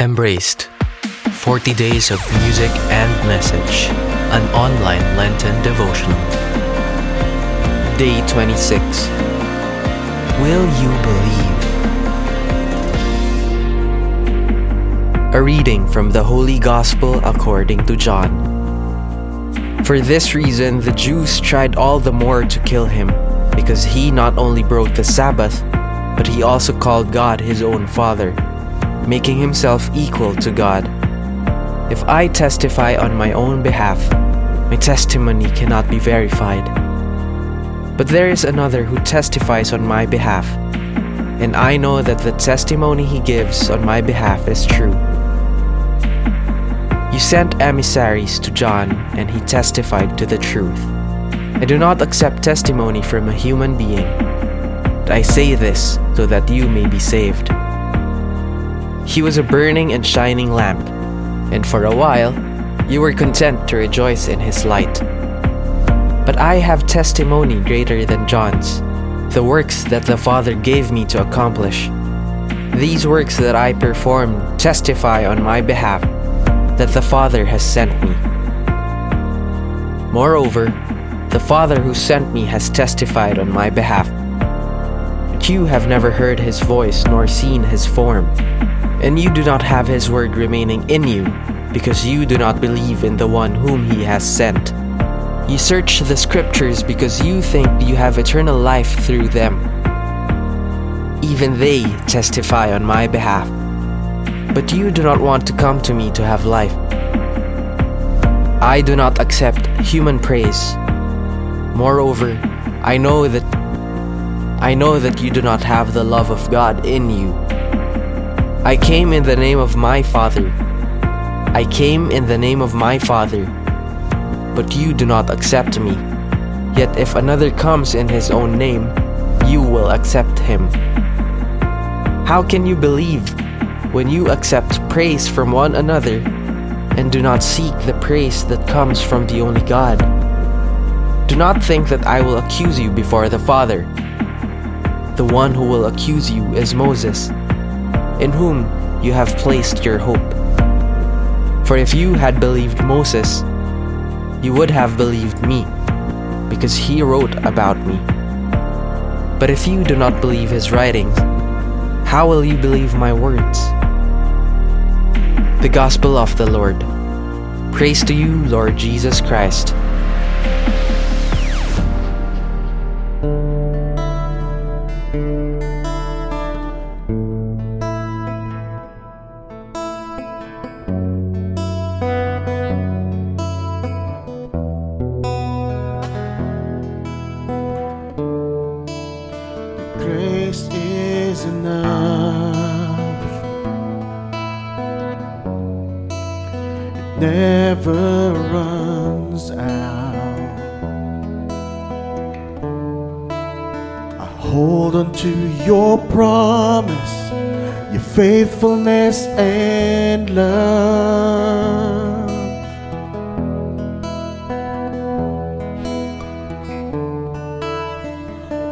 Embraced 40 Days of Music and Message, an online Lenten devotional. Day 26. Will you believe? A reading from the Holy Gospel according to John. For this reason, the Jews tried all the more to kill him, because he not only broke the Sabbath, but he also called God his own Father making himself equal to God. If I testify on my own behalf, my testimony cannot be verified. But there is another who testifies on my behalf, and I know that the testimony he gives on my behalf is true. You sent emissaries to John, and he testified to the truth. I do not accept testimony from a human being. I say this so that you may be saved. He was a burning and shining lamp, and for a while you were content to rejoice in his light. But I have testimony greater than John's, the works that the Father gave me to accomplish. These works that I perform testify on my behalf that the Father has sent me. Moreover, the Father who sent me has testified on my behalf. But you have never heard his voice nor seen his form and you do not have his word remaining in you, because you do not believe in the one whom he has sent. You search the scriptures because you think you have eternal life through them. Even they testify on my behalf. But you do not want to come to me to have life. I do not accept human praise. Moreover, I know that I know that you do not have the love of God in you. I came in the name of my Father. I came in the name of my Father. But you do not accept me. Yet if another comes in his own name, you will accept him. How can you believe when you accept praise from one another and do not seek the praise that comes from the only God? Do not think that I will accuse you before the Father. The one who will accuse you is Moses in whom you have placed your hope. For if you had believed Moses, you would have believed me, because he wrote about me. But if you do not believe his writings, how will you believe my words? The Gospel of the Lord. Praise to you, Lord Jesus Christ. Never runs out. I hold on to your promise, your faithfulness and love.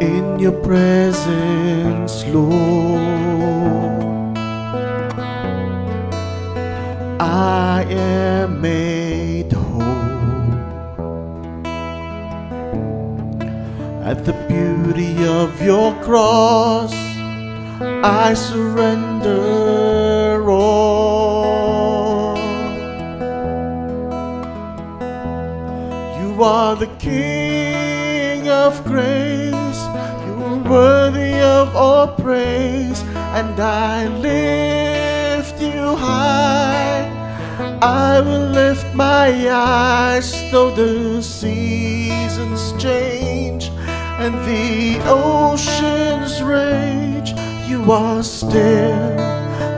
in your presence, Lord. I am made whole at the beauty of your cross. I surrender all. You are the King of grace. You're worthy of all praise, and I lift you high. I will lift my eyes though the seasons change and the oceans rage. You are still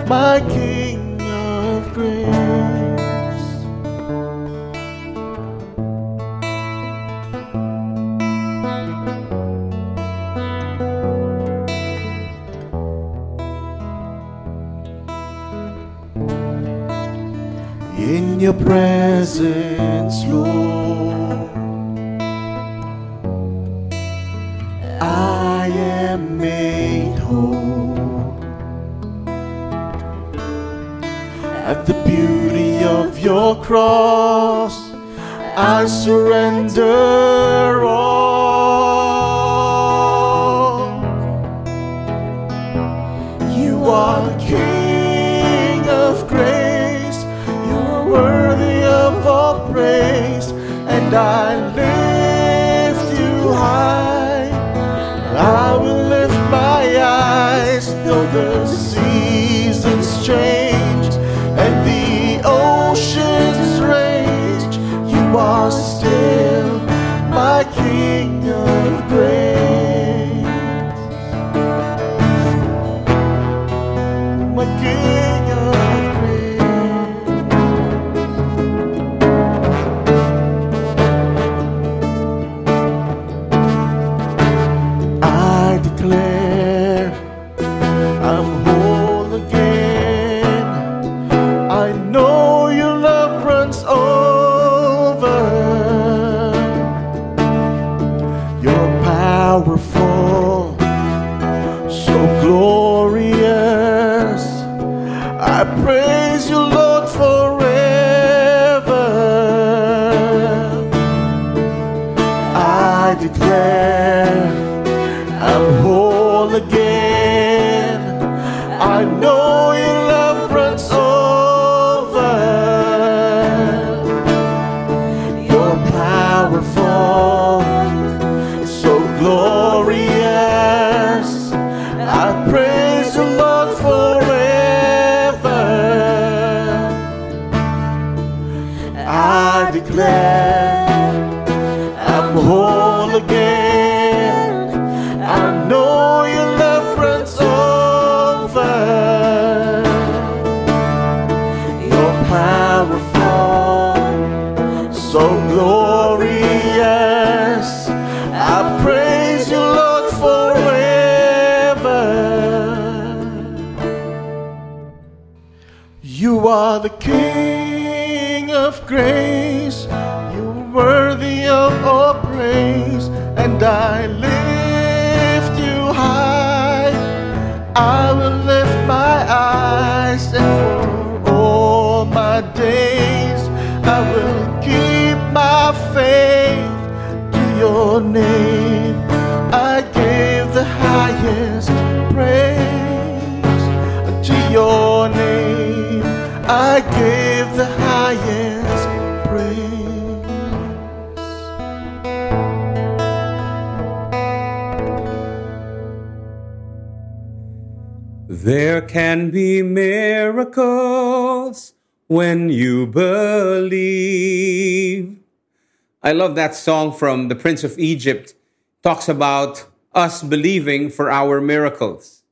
my King in your presence, Lord. I am made whole at the beauty of your cross. I surrender all. And I lift you high. I will lift my eyes though the seasons so glorious. Of all praise, and I lift you high. I will lift my eyes, and for all my days, I will keep my faith to your name. I give the highest praise to your name. I There can be miracles when you believe. I love that song from the Prince of Egypt. Talks about us believing for our miracles.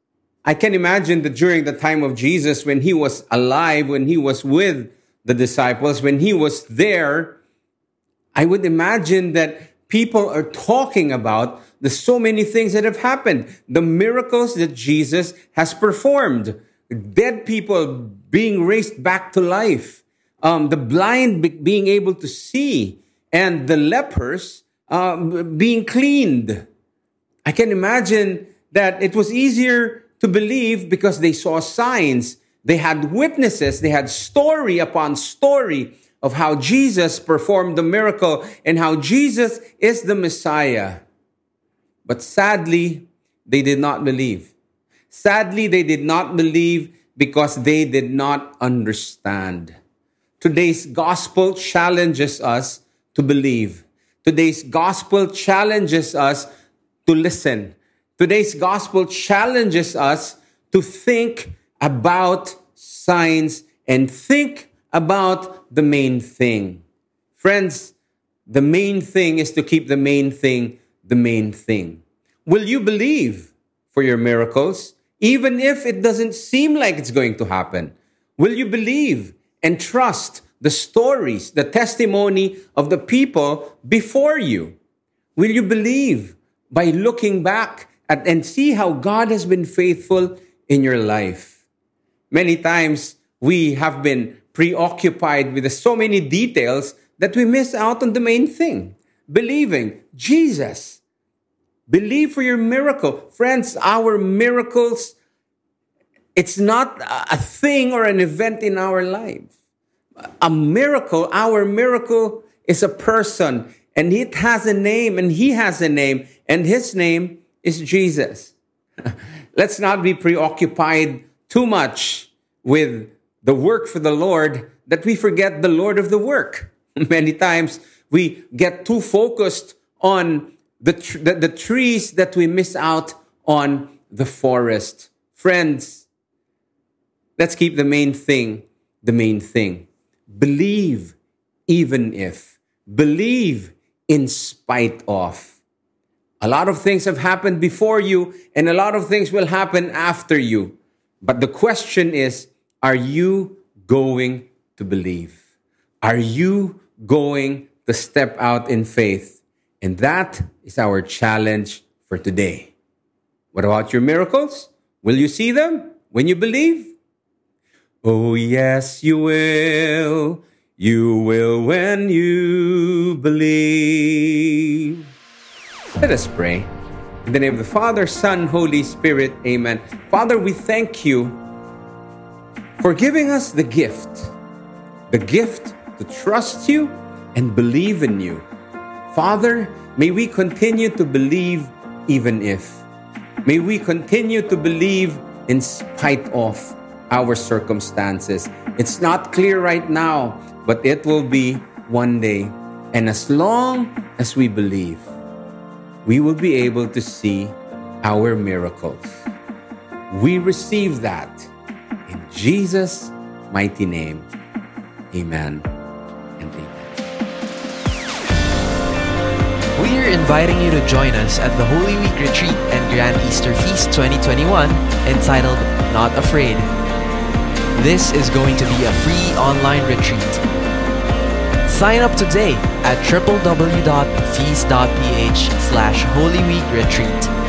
I can imagine that during the time of Jesus, when he was alive, when he was with the disciples, when he was there, I would imagine that people are talking about the so many things that have happened, the miracles that Jesus has performed, dead people being raised back to life, um, the blind be- being able to see, and the lepers um, being cleaned. I can imagine that it was easier to believe because they saw signs, they had witnesses, they had story upon story of how Jesus performed the miracle and how Jesus is the Messiah. But sadly, they did not believe. Sadly, they did not believe because they did not understand. Today's gospel challenges us to believe. Today's gospel challenges us to listen. Today's gospel challenges us to think about signs and think about the main thing. Friends, the main thing is to keep the main thing the main thing. Will you believe for your miracles, even if it doesn't seem like it's going to happen? Will you believe and trust the stories, the testimony of the people before you? Will you believe by looking back at, and see how God has been faithful in your life? Many times we have been preoccupied with so many details that we miss out on the main thing. Believing Jesus. Believe for your miracle. Friends, our miracles It's not a thing or an event in our life. A miracle, our miracle is a person and it has a name and he has a name and his name is Jesus. Let's not be preoccupied too much with the work for the Lord that we forget the Lord of the work. Many times we get too focused on the, tr- the, the trees that we miss out on the forest. Friends, let's keep the main thing the main thing. Believe even if. Believe in spite of. A lot of things have happened before you, and a lot of things will happen after you. But the question is are you going to believe? Are you going to step out in faith? And that is our challenge for today. What about your miracles? Will you see them when you believe? Oh, yes, you will. You will when you believe. Let us pray. In the name of the Father, Son, Holy Spirit, amen. Father, we thank you for giving us the gift, the gift to trust you and believe in you. Father, may we continue to believe even if. May we continue to believe in spite of our circumstances. It's not clear right now, but it will be one day. And as long as we believe, we will be able to see our miracles. We receive that in Jesus' mighty name. Amen and amen. Are inviting you to join us at the Holy Week Retreat and Grand Easter Feast 2021 entitled Not Afraid. This is going to be a free online retreat. Sign up today at www.feast.ph slash Holy Week Retreat